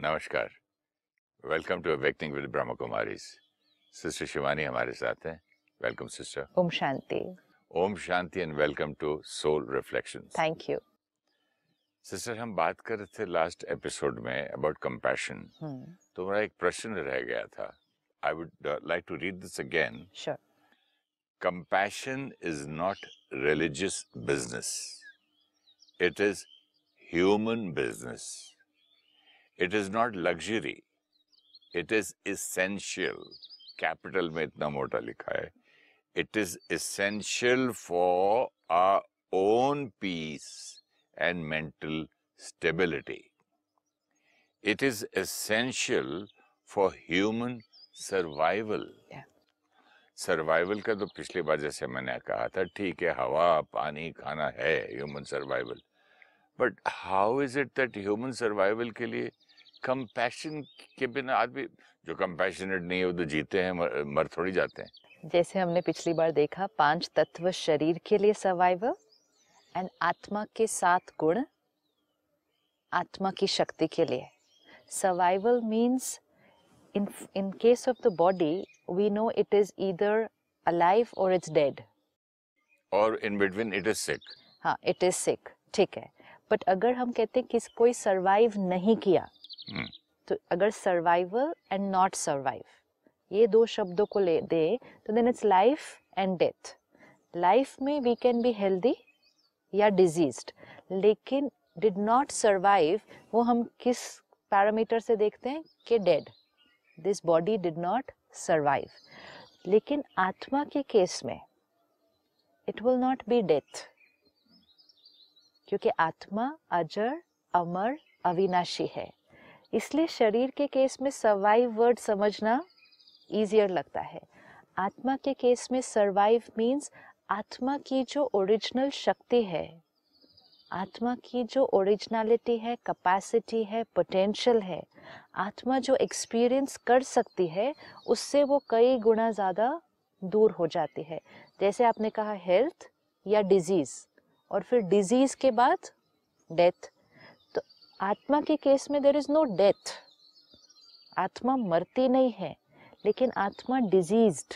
नमस्कार। Welcome to awakening with Brahma Kumaris sister Shivani हमारे साथ हैं। Welcome sister. ओम शांति। ओम शांति and welcome to soul reflections. Thank you. Sister हम बात कर रहे थे लास्ट एपिसोड में अबाउट कंपैशन तो मेरा एक प्रश्न रह गया था। I would like to read this again sure compassion is not religious business. It is human business. It is not luxury it is essential capital में इतना मोटा लिखा है। It is essential for uh own peace and mental stability it is essential for human survival survival का तो पिछली बार जैसे मैंने कहा था ठीक है हवा पानी खाना है human survival but how is it that human survival के लिए कंपैशन के बिना आदमी जो कंपैशनेट नहीं है वो तो जीते हैं मर, मर थोड़ी जाते हैं। जैसे हमने पिछली बार देखा पाँच तत्व शरीर के लिए सर्वाइवल एंड आत्मा के सात गुण आत्मा की शक्ति के लिए। Survival means in in case of the body we know it is either alive or it's dead or in between it is sick हाँ it is sick ठीक है। बट अगर हम कहते हैं कि कोई सर्वाइव नहीं किया। तो अगर सर्वाइवल एंड नॉट सर्वाइव ये दो शब्दों को ले, दे तो then it's life and death life में वी कैन बी हेल्दी या डिजीज्ड लेकिन डिड नॉट सर्वाइव वो हम किस पैरामीटर से देखते हैं? कि dead this body did not survive लेकिन आत्मा के केस में it will not be death क्योंकि आत्मा, अजर, अमर, अविनाशी है। इसलिए शरीर के केस में सर्वाइव वर्ड समझना ईजियर लगता है। आत्मा के केस में सर्वाइव मीन्स आत्मा की जो ओरिजिनल शक्ति है, आत्मा की जो ओरिजिनलिटी है कैपेसिटी है पोटेंशियल है, आत्मा जो एक्सपीरियंस कर सकती है, उससे वो कई गुना ज़्यादा दूर हो जाती है। जैसे आपने कहा हेल्थ या डिज़ीज़ और फिर डिज़ीज़ के बाद डेथ आत्मा के केस में देर इज़ नो डेथ आत्मा मरती नहीं है लेकिन आत्मा डिजीज्ड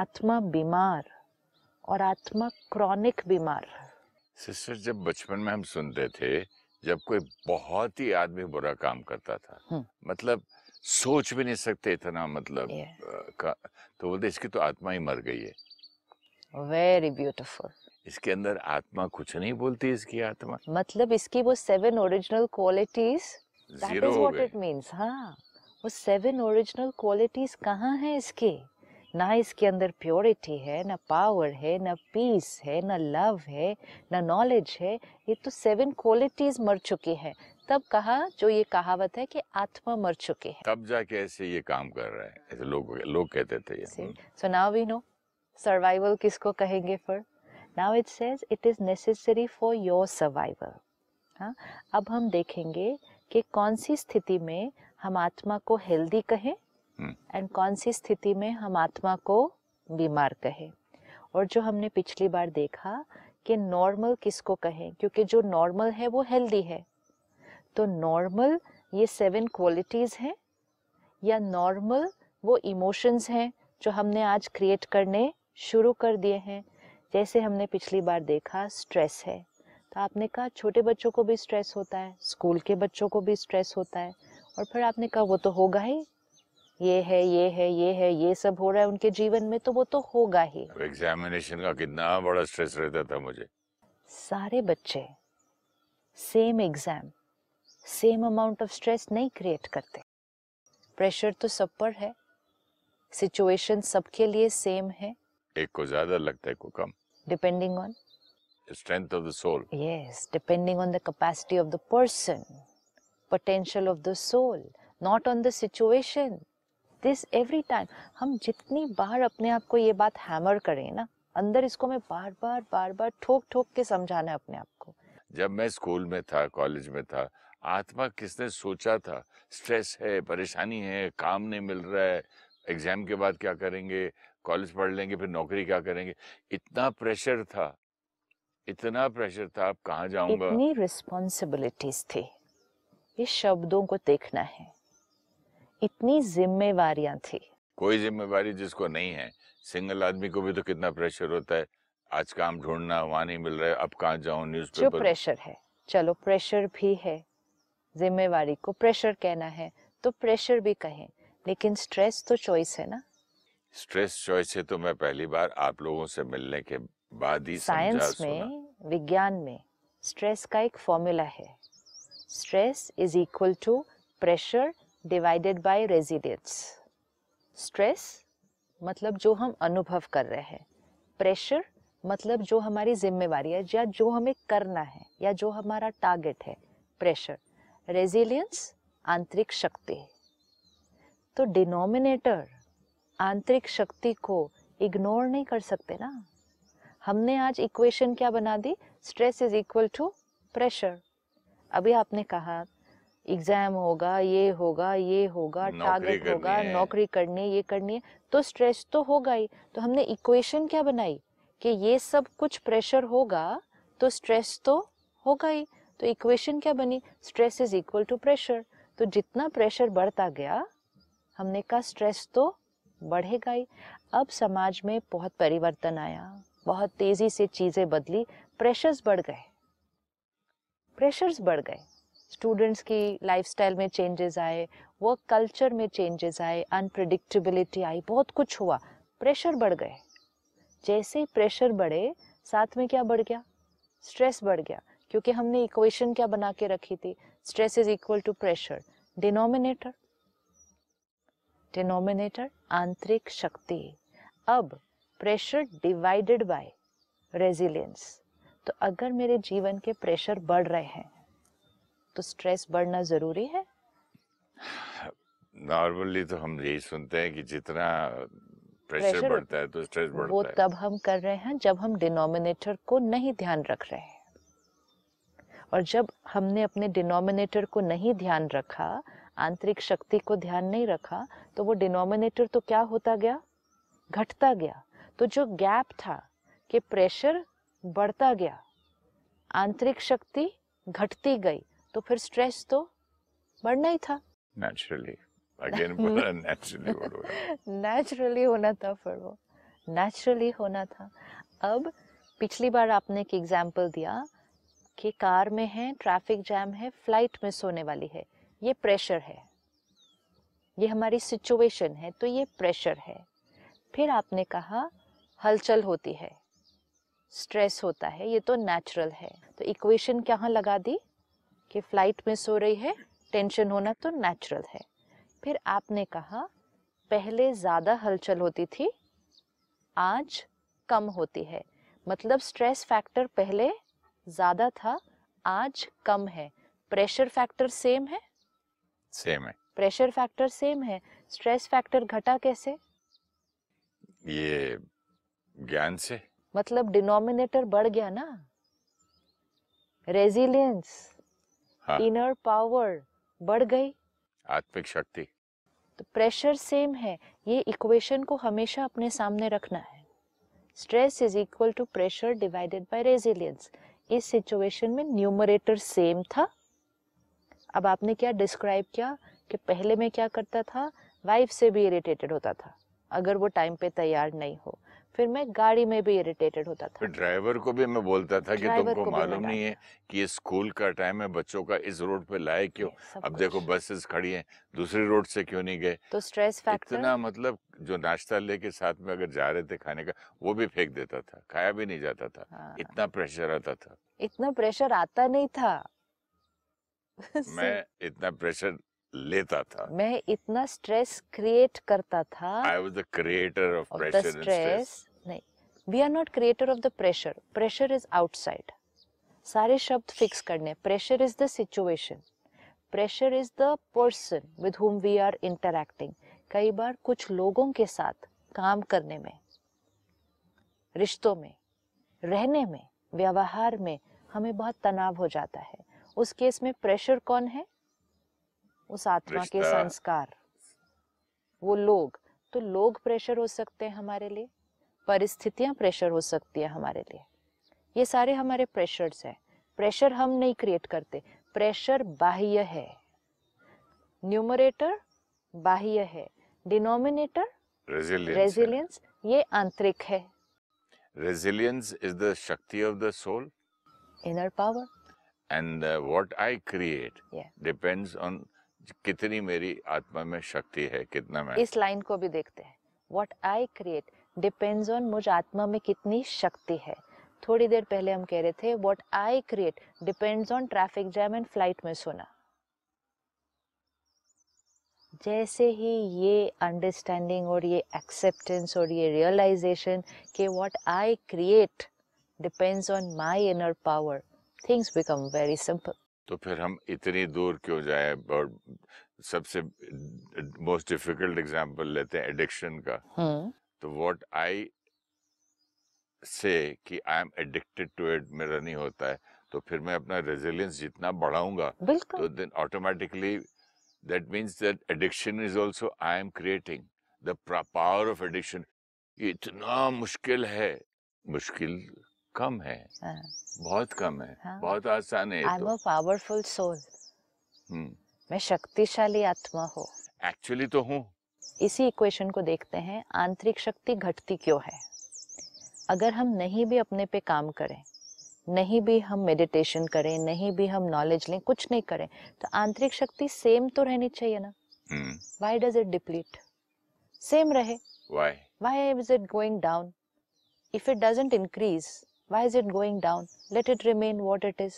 आत्मा बीमार और आत्मा क्रॉनिक बीमार. सिस्टर जब बचपन में हम सुनते थे जब कोई बहुत ही आदमी बुरा काम करता था हम्म। मतलब सोच भी नहीं सकते इतना मतलब Yeah. का, तो बोलते इसकी तो आत्मा ही मर गई है। वेरी ब्यूटिफुल इसके अंदर आत्मा कुछ नहीं बोलती इसकी आत्मा। मतलब इसकी वो seven original qualities that zero is what it means हाँ। वो सेवन ओरिजिनल क्वालिटीज कहाँ हैं इसके? ना इसके अंदर प्योरिटी है ना पावर है ना पीस है ना लव है ना नॉलेज है ये तो सेवन क्वालिटीज मर चुकी है। तब कहा जो ये कहावत है कि आत्मा मर चुकी है। तब जाके ऐसे ये काम कर रहा है ऐसे लोग लोग कहते थे ये। So now we know survival किसको कहेंगे फिर? Now it says it is necessary for your survival हाँ अब हम देखेंगे कि कौन सी स्थिति में हम आत्मा को हेल्दी कहें हम्म। एंड कौन सी स्थिति में हम आत्मा को बीमार कहें। और जो हमने पिछली बार देखा कि नॉर्मल किसको कहें क्योंकि जो नॉर्मल है वो हेल्दी है। तो नॉर्मल ये सेवन क्वालिटीज़ हैं या नॉर्मल वो इमोशंस हैं जो हमने आज क्रिएट करने शुरू कर दिए हैं। जैसे हमने पिछली बार देखा स्ट्रेस है। तो आपने कहा छोटे बच्चों को भी स्ट्रेस होता है स्कूल के बच्चों को भी स्ट्रेस होता है और फिर आपने कहा वो तो होगा ही। ये है ये है ये है ये सब हो रहा है उनके जीवन में तो वो तो होगा ही। एग्जामिनेशन का कितना बड़ा स्ट्रेस रहता था मुझे। सारे बच्चे same exam same amount of stress नहीं क्रिएट करते। प्रेशर तो सब पर है। सिचुएशन सबके लिए सेम है। एक को ज़्यादा लगता है को कम। Depending on strength of the soul yes depending on the capacity of the person potential of the soul not on the situation. This every time. हम जितनी बार अपने आप को ये बात हैमर करें ना अंदर इसको मैं बार बार बार बार ठोक ठोक के समझाना है अपने आप को। जब मैं स्कूल में था कॉलेज में था आत्मा किसने सोचा था? स्ट्रेस है परेशानी है काम नहीं मिल रहा है एग्ज़ाम के बाद क्या करेंगे? कॉलेज पढ़ लेंगे फिर नौकरी क्या करेंगे? इतना प्रेशर था इतना प्रेशर था अब कहाँ जाऊँगा? इतनी रिस्पॉन्सिबिलिटीज थी ये शब्दों को देखना है। इतनी जिम्मेवारियाँ थी। कोई जिम्मेवारी जिसको नहीं है। सिंगल आदमी को भी तो कितना प्रेशर होता है। आज काम ढूंढना वहाँ नहीं मिल रहा है अब कहाँ जाऊँ जो प्रेशर है चलो प्रेशर भी है जिम्मेवारी को प्रेशर कहना है तो प्रेशर भी कहें लेकिन स्ट्रेस तो चॉइस है ना। स्ट्रेस चॉइस से तो मैं पहली बार आप लोगों से मिलने के बाद ही साइंस में विज्ञान में स्ट्रेस का एक फॉर्मूला है। Stress is equal to pressure divided by resilience stress मतलब जो हम अनुभव कर रहे हैं। प्रेशर मतलब जो हमारी जिम्मेवारी है या जो हमें करना है या जो हमारा टारगेट है प्रेशर। रेजिलियंस आंतरिक शक्ति। तो डिनोमिनेटर आंतरिक शक्ति को इग्नोर नहीं कर सकते ना? हमने आज इक्वेशन क्या बना दी? Stress is equal to pressure अभी आपने कहा एग्ज़ाम होगा ये होगा ये होगा टारगेट होगा नौकरी करनी है ये करनी है तो स्ट्रेस तो होगा ही। तो हमने इक्वेशन क्या बनाई? कि ये सब कुछ प्रेशर होगा तो स्ट्रेस तो होगा ही। तो इक्वेशन क्या बनी? Stress is equal to pressure तो जितना प्रेशर बढ़ता गया हमने कहा स्ट्रेस तो बढ़ेगा ही। अब समाज में बहुत परिवर्तन आया, बहुत तेज़ी से चीज़ें बदली प्रेशर्स बढ़ गए। प्रेशर्स बढ़ गए। स्टूडेंट्स की लाइफस्टाइल में चेंजेस आए वर्क कल्चर में चेंजेस आए अनप्रडिक्टेबिलिटी आई, बहुत कुछ हुआ प्रेशर बढ़ गए। जैसे ही प्रेशर बढ़े, साथ में क्या बढ़ गया? स्ट्रेस बढ़ गया, क्योंकि हमने इक्वेशन क्या बना के रखी थी? Stress is equal to pressure denominator denominator आंतरिक शक्ति। अब प्रेशर डिवाइडेड बाय रेजिलियंस तो अगर मेरे जीवन के प्रेशर बढ़ रहे हैं तो स्ट्रेस बढ़ना ज़रूरी है? नॉर्मली तो हम यही सुनते हैं कि जितना प्रेशर Pressure- बढ़ता है तो स्ट्रेस वो बढ़ता है। तब हम कर रहे हैं जब हम डिनोमिनेटर को नहीं ध्यान रख रहे हैं। और जब हमने अपने डिनोमिनेटर को नहीं ध्यान रखा आंतरिक शक्ति को ध्यान नहीं रखा तो वो डिनोमिनेटर तो क्या होता गया? घटता गया। तो जो गैप था कि प्रेशर बढ़ता गया आंतरिक शक्ति घटती गई तो फिर स्ट्रेस तो बढ़ना ही था। नेचुरली अगेन बोला नेचुरली नेचुरली होना था फिर वो। नेचुरली होना था। अब पिछली बार आपने एक एग्ज़ाम्पल दिया कि कार में है ट्रैफ़िक जैम है फ़्लाइट मिस होने वाली है। ये प्रेशर है। ये हमारी सिचुएशन है तो ये प्रेशर है। फिर आपने कहा, हलचल होती है स्ट्रेस होता है, ये तो नेचुरल है। तो इक्वेशन कहाँ लगा दी? कि फ़्लाइट मिस हो रही है टेंशन होना तो नेचुरल है। फिर आपने कहा, पहले ज़्यादा हलचल होती थी, आज कम होती है। मतलब स्ट्रेस फैक्टर पहले ज़्यादा था, आज कम है। प्रेशर फैक्टर सेम है सेम है। प्रेशर फैक्टर सेम है। स्ट्रेस फैक्टर घटा कैसे? ये ज्ञान से। मतलब डिनोमिनेटर बढ़ गया ना। रेजिलियंस हाँ। इनर पावर बढ़ गई। आत्मिक शक्ति। तो प्रेशर सेम है। ये इक्वेशन को हमेशा अपने सामने रखना है। Stress is equal to pressure divided by resilience इस सिचुएशन में न्यूमरेटर सेम था। अब आपने क्या डिस्क्राइब किया कि पहले मैं क्या करता था? वाइफ से भी इरिटेटेड होता था। अगर वो टाइम पे तैयार नहीं हो फिर मैं गाड़ी में भी इरिटेटेड होता था। ड्राइवर को भी मैं बोलता था कि तुमको मालूम नहीं है कि ये स्कूल का टाइम है बच्चों का इस रोड पे लाए क्यों? अब देखो बसेस खड़ी हैं दूसरी रोड से क्यों नहीं गए? तो स्ट्रेस फैक्टर इतना मतलब जो नाश्ता लेके साथ में अगर जा रहे थे खाने का वो भी फेंक देता था खाया भी नहीं जाता था। हाँ, इतना प्रेशर आता था। इतना प्रेशर आता नहीं था। मैं इतना प्रेशर लेता था। मैं इतना स्ट्रेस क्रिएट करता था। I was the creator of pressure and stress नहीं we are not creator of the pressure pressure is outside सारे शब्द फिक्स करने pressure is the situation pressure is the person with whom we are interacting कई बार कुछ लोगों के साथ काम करने में रिश्तों में रहने में व्यवहार में हमें बहुत तनाव हो जाता है। उस केस में प्रेशर कौन है? उस आत्मा के संस्कार। वो लोग। तो लोग प्रेशर हो सकते हैं हमारे लिए। परिस्थितियाँ प्रेशर हो सकती है हमारे लिए। ये सारे हमारे प्रेशर्स हैं। प्रेशर हम नहीं क्रिएट करते। प्रेशर बाह्य है। न्यूमरेटर बाह्य है। डिनोमिनेटर रेजिलियंस रेजिलियंस ये आंतरिक है। रेजिलियंस इज़ द शक्ति of the soul inner power and what I create depends on कितनी मेरी आत्मा में शक्ति है कितना मैं इस लाइन को भी देखते हैं। What I create depends on मुझ आत्मा में कितनी शक्ति है। थोड़ी देर पहले हम कह रहे थे what I create depends on traffic jam and flight में सोना। जैसे ही ये अंडरस्टैंडिंग और ये एक्सेप्टेंस और ये रियलाइजेशन कि what I create depends on my inner power things become very simple तो फिर हम इतनी दूर क्यों जाए? और सबसे मोस्ट डिफ़िकल्ट एग्जांपल लेते हैं एडिक्शन का। हम्म। तो व्हाट आई से कि I am addicted to it मेरा नहीं होता है। तो फिर मैं अपना रेजिलियंस जितना बढ़ाऊँगा तो then automatically that means that addiction is also I am creating the pra- power of addiction ये इतना मुश्किल है। मुश्किल कम है। हाँ, बहुत कम है। हाँ। बहुत आसान है I am a powerful soul मैं शक्तिशाली आत्मा हूँ। एक्चुअली तो हूँ। इसी इक्वेशन को देखते हैं आंतरिक शक्ति घटती क्यों है? अगर हम नहीं भी अपने पे काम करें नहीं भी हम मेडिटेशन करें नहीं भी हम नॉलेज लें कुछ नहीं करें तो आंतरिक शक्ति सेम तो रहनी चाहिए ना। Why does it deplete same रहे। Why? Why is it going down if it doesn't increase why is it going down let it remain what it is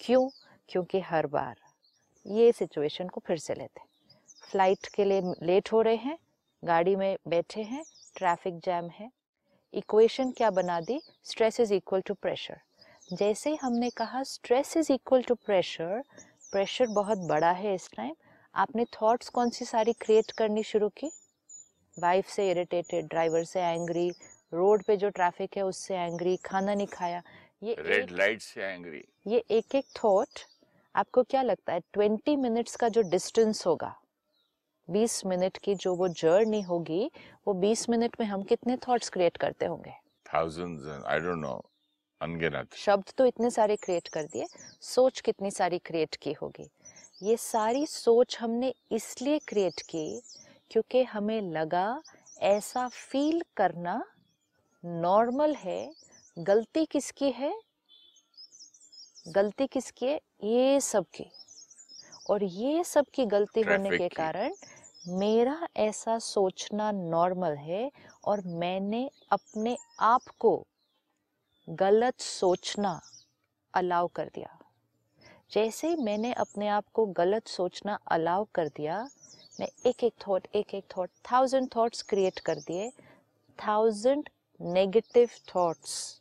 क्यों? क्योंकि हर बार ये सिचुएशन को फिर से लेते हैं। फ़्लाइट के लिए लेट हो रहे हैं, गाड़ी में बैठे हैं ट्रैफ़िक जैम है। इक्वेशन क्या बना दी? Stress is equal to pressure जैसे ही हमने कहा stress is equal to pressure pressure बहुत बड़ा है इस टाइम आपने थॉट्स कौन सी सारी क्रिएट करनी शुरू की? वाइफ से इरिटेटेड ड्राइवर से एंग्री रोड पे जो ट्रैफ़िक है उससे एंग्री खाना नहीं खाया। ये रेड लाइट से एंग्री ये एक एक थॉट आपको क्या लगता है? ट्वेंटी मिनट्स का जो डिस्टेंस होगा बीस मिनट की जो वो जर्नी होगी वो बीस मिनट में हम कितने थॉट्स क्रिएट करते होंगे? Thousands आई डोंट नो अनगिनत. शब्द तो इतने सारे क्रिएट कर दिए सोच कितनी सारी क्रिएट की होगी। ये सारी सोच हमने इसलिए क्रिएट की क्योंकि हमें लगा ऐसा फील करना नॉर्मल है गलती किसकी है? गलती किसकी है? ये सब की और ये सब की गलती होने के कारण मेरा ऐसा सोचना नॉर्मल है और मैंने अपने आप को गलत सोचना अलाउ कर दिया। जैसे ही मैंने अपने आप को गलत सोचना अलाउ कर दिया मैं एक एक थॉट एक एक थॉट थाउज़ेंड थॉट्स क्रिएट कर दिए। Thousand negative thoughts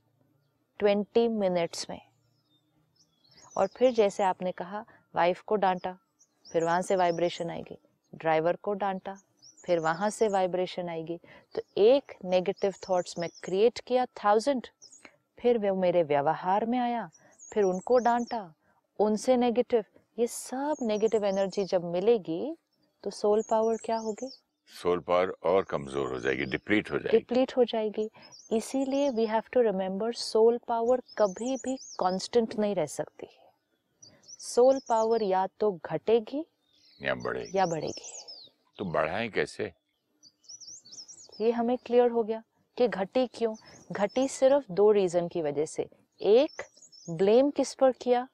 twenty minutes में। और फिर जैसे आपने कहा वाइफ को डांटा, फिर वहाँ से वाइब्रेशन आएगी। ड्राइवर को डांटा, फिर वहाँ से वाइब्रेशन आएगी। तो एक नेगेटिव थॉट्स में क्रिएट किया थाउज़ेंड फिर वो मेरे व्यवहार में आया, फिर उनको डांटा, उनसे नेगेटिव ये सब नेगेटिव एनर्जी जब मिलेगी तो सोल पावर क्या होगी? सोल पावर और कमज़ोर हो जाएगी डिप्लीट हो जाएगी। डिप्लीट हो जाएगी। इसीलिए we have to remember soul power कभी भी कांस्टेंट नहीं रह सकती। सोल पावर या तो घटेगी या बढ़ेगी। या बढ़ेगी। तो बढ़ाएँ कैसे? ये हमें क्लियर हो गया कि घटी क्यों? घटी सिर्फ़ दो रीजन की वजह से। एक ब्लेम किस पर किया?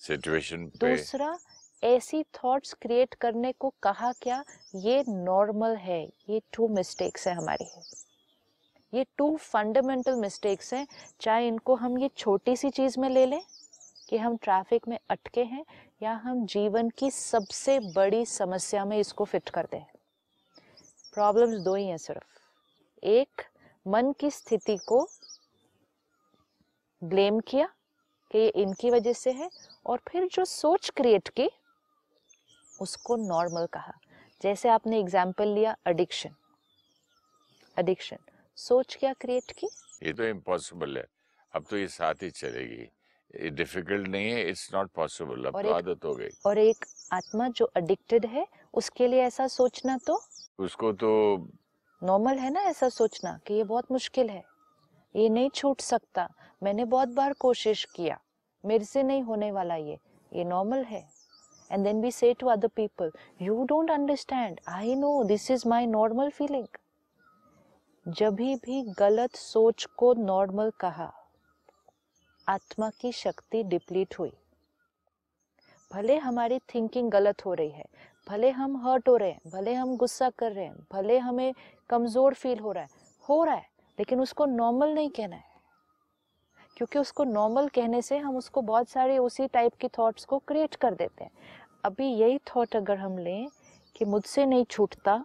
सिचुएशन पे दूसरा ऐसी थॉट्स क्रिएट करने को कहा क्या? ये नॉर्मल है। ये टू मिस्टेक्स है हमारी। ये टू फंडामेंटल मिस्टेक्स हैं। चाहे इनको हम ये छोटी सी चीज़ में ले लें कि हम ट्रैफ़िक में अटके हैं या हम जीवन की सबसे बड़ी समस्या में इसको फिट करते हैं। प्रॉब्लम्स दो ही हैं सिर्फ़। एक, मन की स्थिति को ब्लेम किया कि ये इनकी वजह से है और फिर जो सोच क्रिएट की उसको नॉर्मल कहा। जैसे आपने एग्ज़ाम्पल लिया एडिक्शन एडिक्शन सोच क्या क्रिएट की? ये तो इम्पॉसिबल है। अब तो ये साथ ही चलेगी। ये डिफ़िकल्ट नहीं है इट्स नॉट पॉसिबल अब तो आदत हो गई। और एक आत्मा जो एडिक्टेड है उसके लिए ऐसा सोचना तो? उसको तो नॉर्मल है ना ऐसा सोचना कि ये बहुत मुश्किल है। ये नहीं छूट सकता। मैंने बहुत बार कोशिश किया। मेरे से नहीं होने वाला ये। ये नॉर्मल है। And then we say to other people, you don't understand. I know this is my normal feeling. जभी भी गलत सोच को नॉर्मल कहा, आत्मा की शक्ति डिप्लीट हुई। भले हमारी थिंकिंग गलत हो रही है, भले हम हर्ट हो रहे हैं, भले हम गुस्सा कर रहे हैं, भले हमें कमज़ोर फील हो रहा है, हो रहा है, लेकिन उसको नॉर्मल नहीं कहना है। क्योंकि उसको नॉर्मल कहने से हम उसको बहुत सारे उसी टाइप की थॉट्स को क्रिएट कर देते हैं। अभी यही थॉट अगर हम लें कि मुझसे नहीं छूटता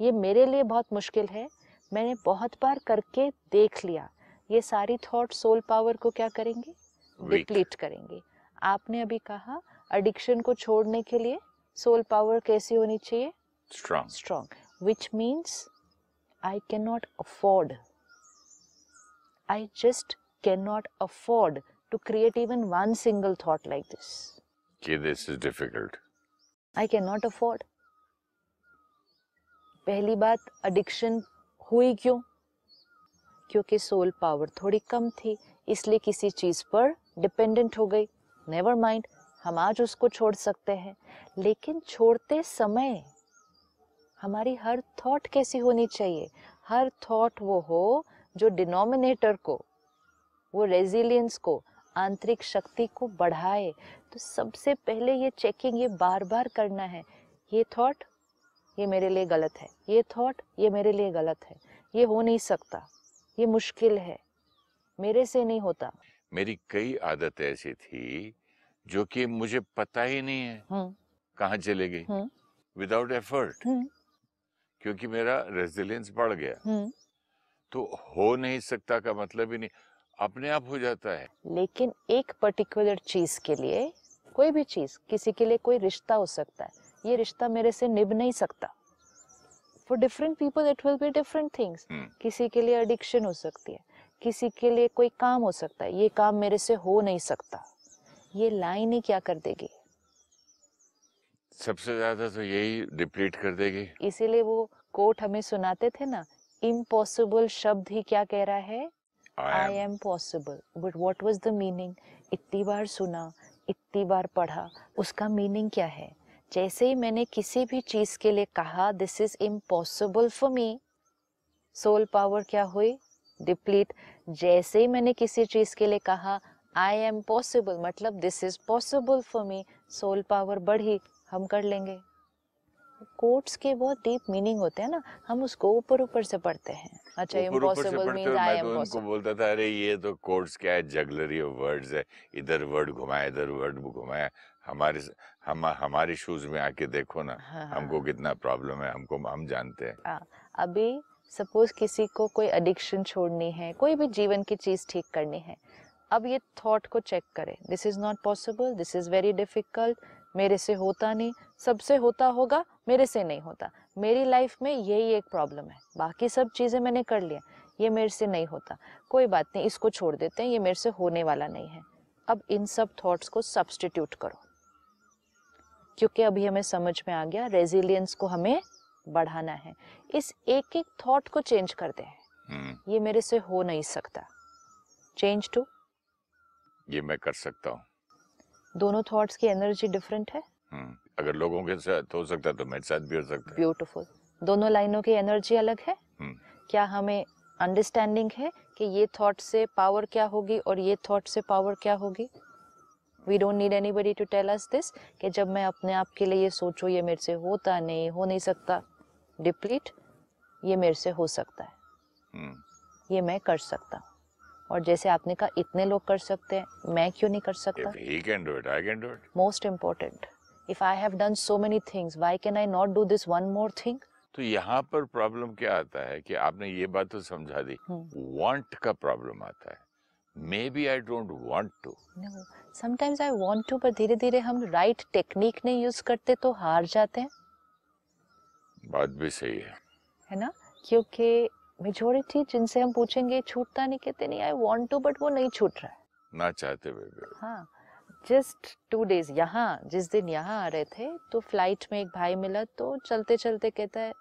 ये मेरे लिए बहुत मुश्किल है। मैंने बहुत बार करके देख लिया। ये सारी थॉट सोल पावर को क्या करेंगे? डिप्लीट करेंगे। आपने अभी कहा एडिक्शन को छोड़ने के लिए सोल पावर कैसी होनी चाहिए? Strong strong which means I can not afford I just cannot afford to create even one single thought like this. कि this is difficult. i cannot afford. पहली बात एडिक्शन हुई क्यों? क्योंकि सोल पावर थोड़ी कम थी इसलिए किसी चीज़ पर डिपेंडेंट हो गई। नेवर माइंड हम आज उसको छोड़ सकते हैं। लेकिन छोड़ते समय हमारी हर थॉट कैसी होनी चाहिए? हर थॉट वो हो जो डिनोमिनेटर को वो रेजिलियंस को आंतरिक शक्ति को बढ़ाए। तो सबसे पहले ये चेकिंग ये बार बार करना है। ये थॉट ये मेरे लिए गलत है। ये थॉट ये मेरे लिए गलत है। ये हो नहीं सकता। ये मुश्किल है। मेरे से नहीं होता। मेरी कई आदत ऐसी थी जो कि मुझे पता ही नहीं है। हम्म। कहाँ चले गई? हम्म। Without effort hmm. क्योंकि मेरा रेजिलियंस बढ़ गया। हम्म। तो हो नहीं सकता का मतलब ही नहीं। अपने आप हो जाता है। लेकिन एक पर्टिकुलर चीज़ के लिए कोई भी चीज़ किसी के लिए कोई रिश्ता हो सकता है। ये रिश्ता मेरे से निभ नहीं सकता। For different people it will be different things. किसी के लिए एडिक्शन हो सकती है। किसी के लिए कोई काम हो सकता है। ये काम मेरे से हो नहीं सकता। ये लाइन ही क्या कर देगी? सबसे ज़्यादा तो यही डिप्लीट कर देगी। इसीलिए वो कोट हमें सुनाते थे ना इम्पॉसिबल शब्द ही क्या कह रहा है? I am possible but what was the meaning इतनी बार सुना इतनी बार पढ़ा उसका मीनिंग क्या है? जैसे ही मैंने किसी भी चीज़ के लिए कहा this is impossible for me soul power क्या हुई? डिप्लीट जैसे ही मैंने किसी चीज़ के लिए कहा आई एम पॉसिबल मतलब this is possible for me soul power बढ़ी हम कर लेंगे। कोट्स के बहुत डीप मीनिंग होते हैं ना हम उसको ऊपर ऊपर से पढ़ते हैं। अच्छा इम्पॉसिबल मींस आई एम उनको बोलता था अरे ये तो कोड्स क्या है जगलरी ऑफ़ वर्ड्स है इधर वर्ड घुमाया इधर वर्ड घुमाया हमारे हम हमारे शूज़ में आके देखो ना हाँ, हमको कितना प्रॉब्लम है हमको हम जानते हैं। अभी सपोज़ किसी को कोई एडिक्शन छोड़नी है कोई भी जीवन की चीज़ ठीक करनी है अब ये थॉट को चेक करें। This is not possible this is very difficult मेरे से होता नहीं सबसे होता होगा मेरे से नहीं होता। मेरी लाइफ में यही एक प्रॉब्लम है। बाकी सब चीज़ें मैंने कर लिया ये मेरे से नहीं होता। कोई बात नहीं इसको छोड़ देते हैं ये मेरे से होने वाला नहीं है। अब इन सब थॉट्स को सब्सटीट्यूट करो। क्योंकि अभी हमें समझ में आ गया रेजिलियंस को हमें बढ़ाना है। इस एक एक थॉट को चेंज करते हैं। हम्म, ये मेरे से हो नहीं सकता। चेंज टू ये मैं कर सकता हूँ। दोनों थॉट्स की एनर्जी डिफरेंट है? हम्म, अगर लोगों के साथ हो सकता है तो मेरे साथ भी हो सकता है। ब्यूटीफुल दोनों लाइनों की एनर्जी अलग है? हम्म। क्या हमें अंडरस्टैंडिंग है कि ये थॉट से पावर क्या होगी और ये थॉट से पावर क्या होगी? We don't need anybody to tell us this कि जब मैं अपने आप के लिए ये सोचूं ये मेरे से होता नहीं हो नहीं सकता। डिप्लीट ये मेरे से हो सकता है। हम्म, ये मैं कर सकता हूँ। और जैसे आपने कहा इतने लोग कर सकते हैं मैं क्यों नहीं कर सकता? If he can do it I can do it. Most important if i have done so many things why can i not do this one more thing? तो यहाँ पर प्रॉब्लम क्या आता है कि आपने ये बात तो समझा दी। हम्म। वांट का प्रॉब्लम आता है। Maybe I don't want to sometimes i want to but धीरे धीरे हम राइट टेक्निक नहीं यूज़ करते तो हार जाते हैं। बात भी सही है। है ना? क्योंकि मेजोरिटी जिनसे हम पूछेंगे छूटता नहीं कहते नहीं आई वांट टू बट वो नहीं छूट रहा है. ना चाहते हुए भी। हाँ जस्ट टू डेज़ यहाँ जिस दिन यहाँ आ रहे थे तो फ़्लाइट में एक भाई मिला तो चलते चलते कहता है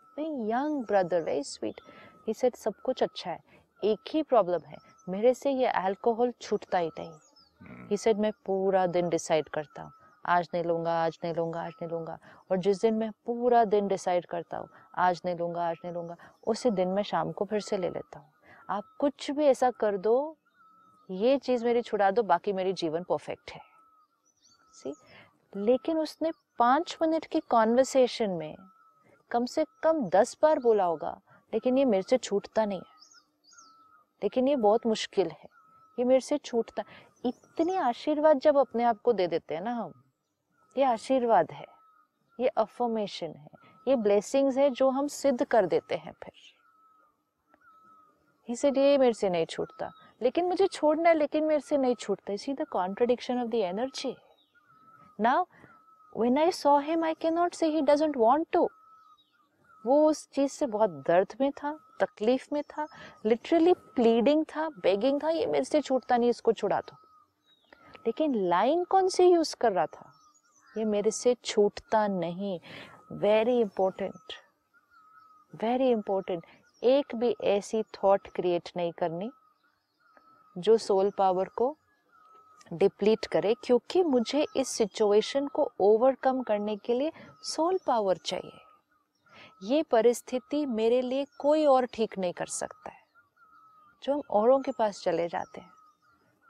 young brother very sweet he said सब कुछ अच्छा है एक ही प्रॉब्लम है मेरे से ये अल्कोहल छूटता ही नहीं. हम्म, ही सेड मैं पूरा दिन डिसाइड करता हूँ. आज नहीं लूँगा, आज नहीं लूँगा, आज नहीं लूँगा। और जिस दिन मैं पूरा दिन डिसाइड करता हूँ, आज नहीं लूँगा, आज नहीं लूँगा, उसी दिन मैं शाम को फिर से ले लेता हूँ। आप कुछ भी ऐसा कर दो, ये चीज़ मेरी छुड़ा दो, बाकी मेरी जीवन परफेक्ट है। सी लेकिन उसने पाँच मिनट की कॉन्वर्सेशन में कम से कम दस बार बोला होगा, लेकिन ये मेरे से छूटता नहीं है। लेकिन ये बहुत मुश्किल है। ये मेरे से छूटता, इतने आशीर्वाद जब अपने आप को दे देते हैं ना हम ये आशीर्वाद है, ये अफर्मेशन है, ये ब्लेसिंग्स है जो हम सिद्ध कर देते हैं फिर। इसलिए मेरे से नहीं छूटता। लेकिन मुझे छोड़ना है, लेकिन मेरे से नहीं छूटता। इसी the contradiction of the energy now when I saw him I can not say he doesn't want to वो उस चीज़ से बहुत दर्द में था, तकलीफ़ में था लिटरली प्लीडिंग था बेगिंग था, ये मेरे से छूटता नहीं, इसको छुड़ा दो। लेकिन लाइन कौन सी यूज़ कर रहा था? ये मेरे से छूटता नहीं। वेरी इंपॉर्टेंट वेरी इंपॉर्टेंट एक भी ऐसी थॉट क्रिएट नहीं करनी जो सोल पावर को डिप्लीट करे, क्योंकि मुझे इस सिचुएशन को ओवरकम करने के लिए सोल पावर चाहिए। ये परिस्थिति मेरे लिए कोई और ठीक नहीं कर सकता है, जो हम औरों के पास चले जाते हैं।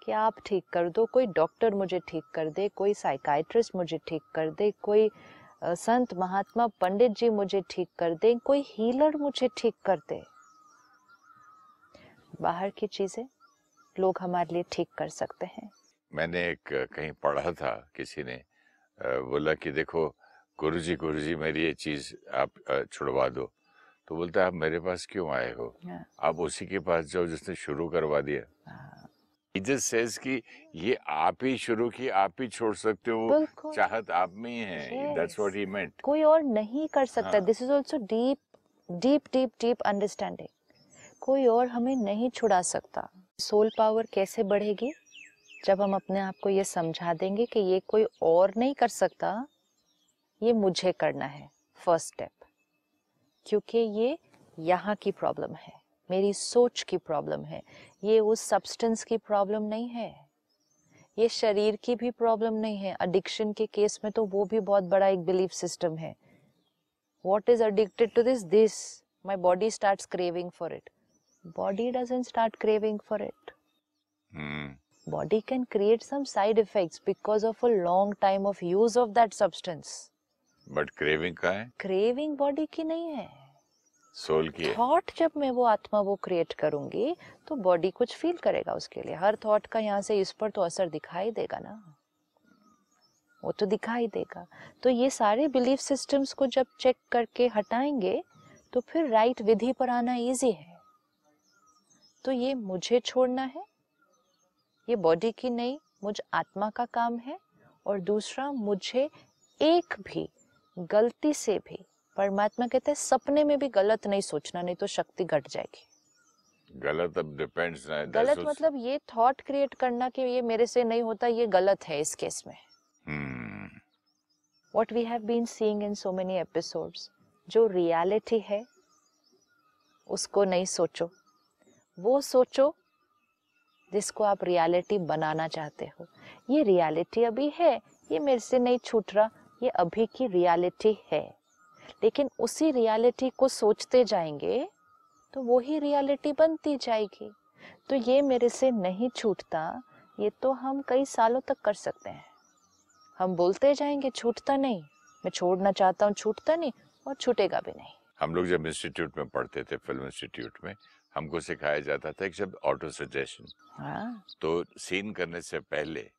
कि आप ठीक कर दो कोई डॉक्टर मुझे ठीक कर दे कोई साइकाइट्रिस्ट मुझे ठीक कर दे कोई संत महात्मा पंडित जी मुझे ठीक कर दे कोई हीलर मुझे ठीक कर दे। बाहर की चीज़ें लोग हमारे लिए ठीक कर सकते हैं। मैंने एक कहीं पढ़ा था किसी ने बोला कि देखो गुरुजी गुरुजी मेरी ये चीज़ आप छुड़वा दो। तो बोलता है आप मेरे पास क्यों आए हो? हाँ। आप उसी के पास जाओ जिसने शुरू करवा दिया। जस्ट सेज कि ये आप ही शुरू की आप ही छोड़ सकते हो चाहत आप में ही है दैट्स व्हाट ही मेंट कोई और नहीं कर सकता। This is also deep deep deep deep understanding कोई और हमें नहीं छुड़ा सकता। सोल पावर कैसे बढ़ेगी? जब हम अपने आप को ये समझा देंगे कि ये कोई और नहीं कर सकता ये मुझे करना है फ़र्स्ट स्टेप क्योंकि ये यहाँ की प्रॉब्लम है। मेरी सोच की प्रॉब्लम है ये उस सब्सटेंस की प्रॉब्लम नहीं है ये शरीर की भी प्रॉब्लम नहीं है एडिक्शन के केस में तो वो भी बहुत बड़ा एक बिलीफ सिस्टम है what is addicted to this this my body starts craving for it body doesn't start craving for it hmm body can create some side effects because of a long time of use of that substance but craving का है craving body की नहीं है soul की thought जब मैं वो आत्मा वो क्रिएट करूँगी तो बॉडी कुछ फील करेगा उसके लिए। हर थॉट का यहाँ से इस पर तो असर दिखाई देगा ना। वो तो दिखाई देगा। तो ये सारे बिलीफ सिस्टम्स को जब चेक करके हटाएँगे तो फिर राइट विधि पर आना इजी है। तो ये मुझे छोड़ना है, ये बॉडी की नहीं, मुझ आत्मा का काम है, और दूसरा मुझे एक भी, गलती से भी परमात्मा कहते हैं सपने में भी गलत नहीं सोचना नहीं तो शक्ति घट जाएगी। गलत अब डिपेंड्स ना गलत मतलब ये थॉट क्रिएट करना कि ये मेरे से नहीं होता ये गलत है इस केस में। हम्म। We we have been seeing in so many episodes जो रियलिटी है उसको नहीं सोचो। वो सोचो जिसको आप रियलिटी बनाना चाहते हो। ये रियलिटी अभी है ये मेरे से नहीं छूट रहा ये अभी की रियलिटी है। लेकिन उसी रियलिटी को सोचते जाएँगे तो वही रियलिटी बनती जाएगी। तो ये मेरे से नहीं छूटता ये तो हम कई सालों तक कर सकते हैं। हम बोलते जाएँगे छूटता नहीं। मैं छोड़ना चाहता हूँ छूटता नहीं और छूटेगा भी नहीं। हम लोग जब इंस्टीट्यूट में पढ़ते थे फ़िल्म इंस्टीट्यूट में हमको सिखाया जाता था एक शब्द ऑटो सजेशन हाँ। तो सीन करने से पहले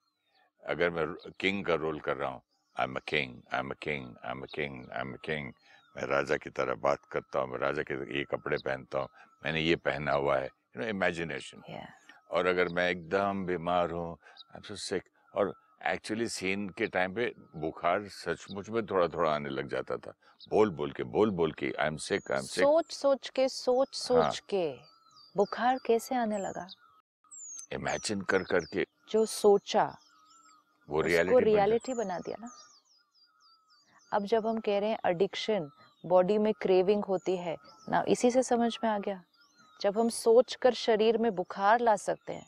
अगर मैं किंग का रोल कर रहा हूँ I am a king I am a king I am a king I am a king मैं राजा की तरह बात करता हूँ मैं राजा के ये कपड़े पहनता हूँ मैंने ये पहना हुआ है यू नो इमेजिनेशन और अगर मैं एकदम बीमार हूँ आई एम सो सिक और एक्चुअली सीन के टाइम पे बुखार सचमुच में थोड़ा थोड़ा आने लग जाता था। बोल बोल के बोल बोल के I am sick I am sick सोच सोच के सोच सोच हाँ। के बुखार कैसे आने लगा? इमेजिन कर कर के। जो सोचा। वो उसको रियलिटी रियलिटी बना दिया ना। अब जब हम कह रहे हैं एडिक्शन बॉडी में क्रेविंग होती है ना इसी से समझ में आ गया। जब हम सोच कर शरीर में बुखार ला सकते हैं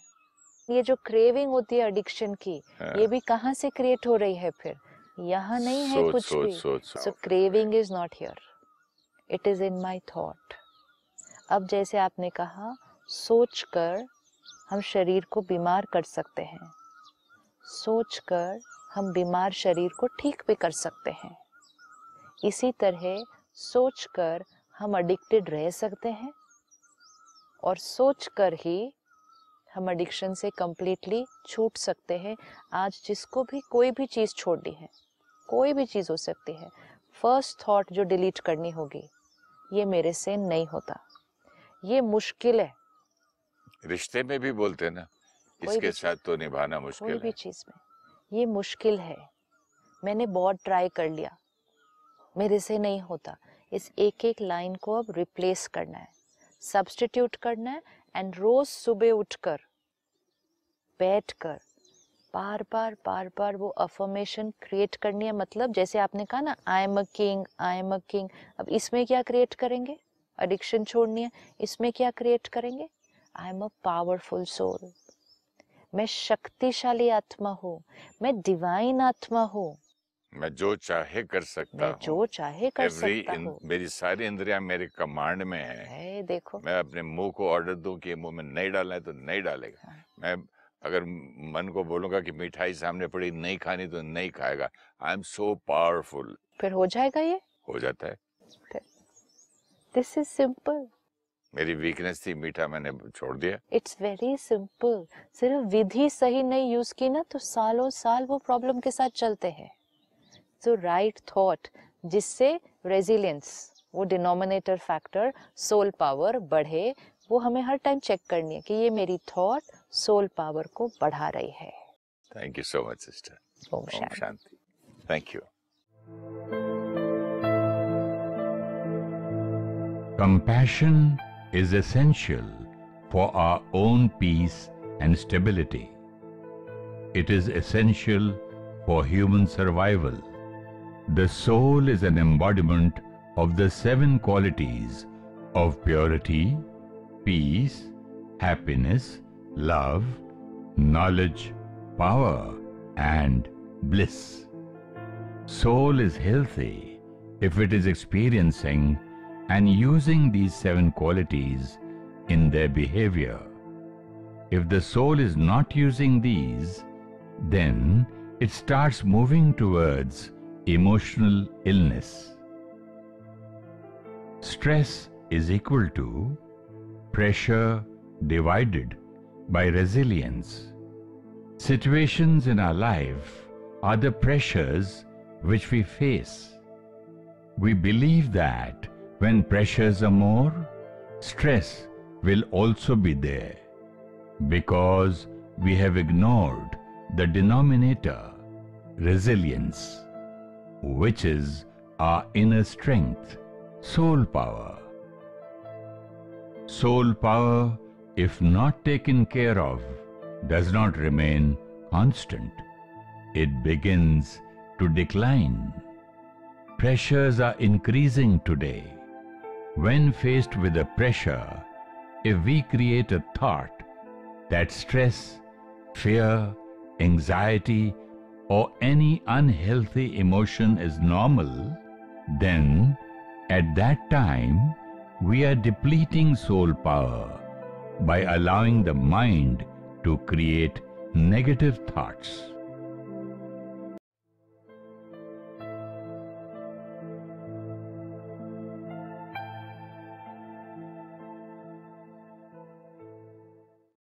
ये जो क्रेविंग होती है एडिक्शन की ये भी कहाँ से क्रिएट हो रही है फिर? यहाँ नहीं है सोच कुछ सोच भी। So craving is not here it is in my thought अब जैसे आपने कहा सोच कर हम शरीर को बीमार कर सकते हैं। सोच कर हम बीमार शरीर को ठीक भी कर सकते हैं। इसी तरह सोच कर हम एडिक्टेड रह सकते हैं और सोच कर ही हम एडिक्शन से कम्प्लीटली छूट सकते हैं। आज जिसको भी कोई भी चीज़ छोड़नी है, कोई भी चीज़ हो सकती है फ़र्स्ट थॉट जो डिलीट करनी होगी, ये मेरे से नहीं होता। ये मुश्किल है। रिश्ते में भी बोलते ना इसके साथ तो निभाना मुश्किल कोई भी चीज़ में ये मुश्किल है। मैंने बहुत ट्राई कर लिया। मेरे से नहीं होता। इस एक एक लाइन को अब रिप्लेस करना है। सब्सटीट्यूट करना है एंड रोज सुबह उठकर बैठकर बार बार बार बार वो अफर्मेशन क्रिएट करनी है। मतलब जैसे आपने कहा ना I am a king I am a king अब इसमें क्या क्रिएट करेंगे? एडिक्शन छोड़नी है। इसमें क्या क्रिएट करेंगे? I am a powerful soul मैं शक्तिशाली आत्मा हूँ मैं डिवाइन आत्मा हूँ। मैं जो चाहे कर सकता मैं हूँ। जो चाहे कर सकता हूँ। मेरी सारी इंद्रियाँ मेरे कमांड में है। है देखो। मैं अपने मुँह को ऑर्डर दूँ कि मुँह में नहीं डालना है तो नहीं डालेगा। हाँ। मैं अगर मन को बोलूँगा कि मिठाई सामने पड़ी नहीं खानी तो नहीं खाएगा। आई एम सो पावरफुल फिर हो जाएगा ये? हो जाता है। दिस इज़ सिंपल मेरी वीकनेस थी मीठा मैंने छोड़ दिया। इट्स वेरी सिंपल सिर्फ़ विधि सही नहीं यूज़ की ना तो सालों साल वो प्रॉब्लम के साथ चलते हैं। तो राइट थॉट जिससे रेजिलियंस वो डिनोमिनेटर फैक्टर सोल पावर बढ़े वो हमें हर टाइम चेक करनी है कि ये मेरी थॉट सोल पावर को बढ़ा रही है। Thank you so much sister ओम शांति। शांति। Thank you Compassion is essential for our own peace and stability. It is essential for human survival. The soul is an embodiment of the seven qualities of purity, peace, happiness, love, knowledge, power, and bliss. Soul is healthy if it is experiencing and using these seven qualities in their behavior. If the soul is not using these, then it starts moving towards emotional illness. Stress is equal to pressure divided by resilience. Situations in our life are the pressures which we face. We believe that when pressures are more, stress will also be there because we have ignored the denominator, resilience, which is our inner strength, soul power. Soul power, if not taken care of, does not remain constant. It begins to decline. Pressures are increasing today. When faced with a pressure, if we create a thought that stress, fear, anxiety, or any unhealthy emotion is normal, then at that time we are depleting soul power by allowing the mind to create negative thoughts.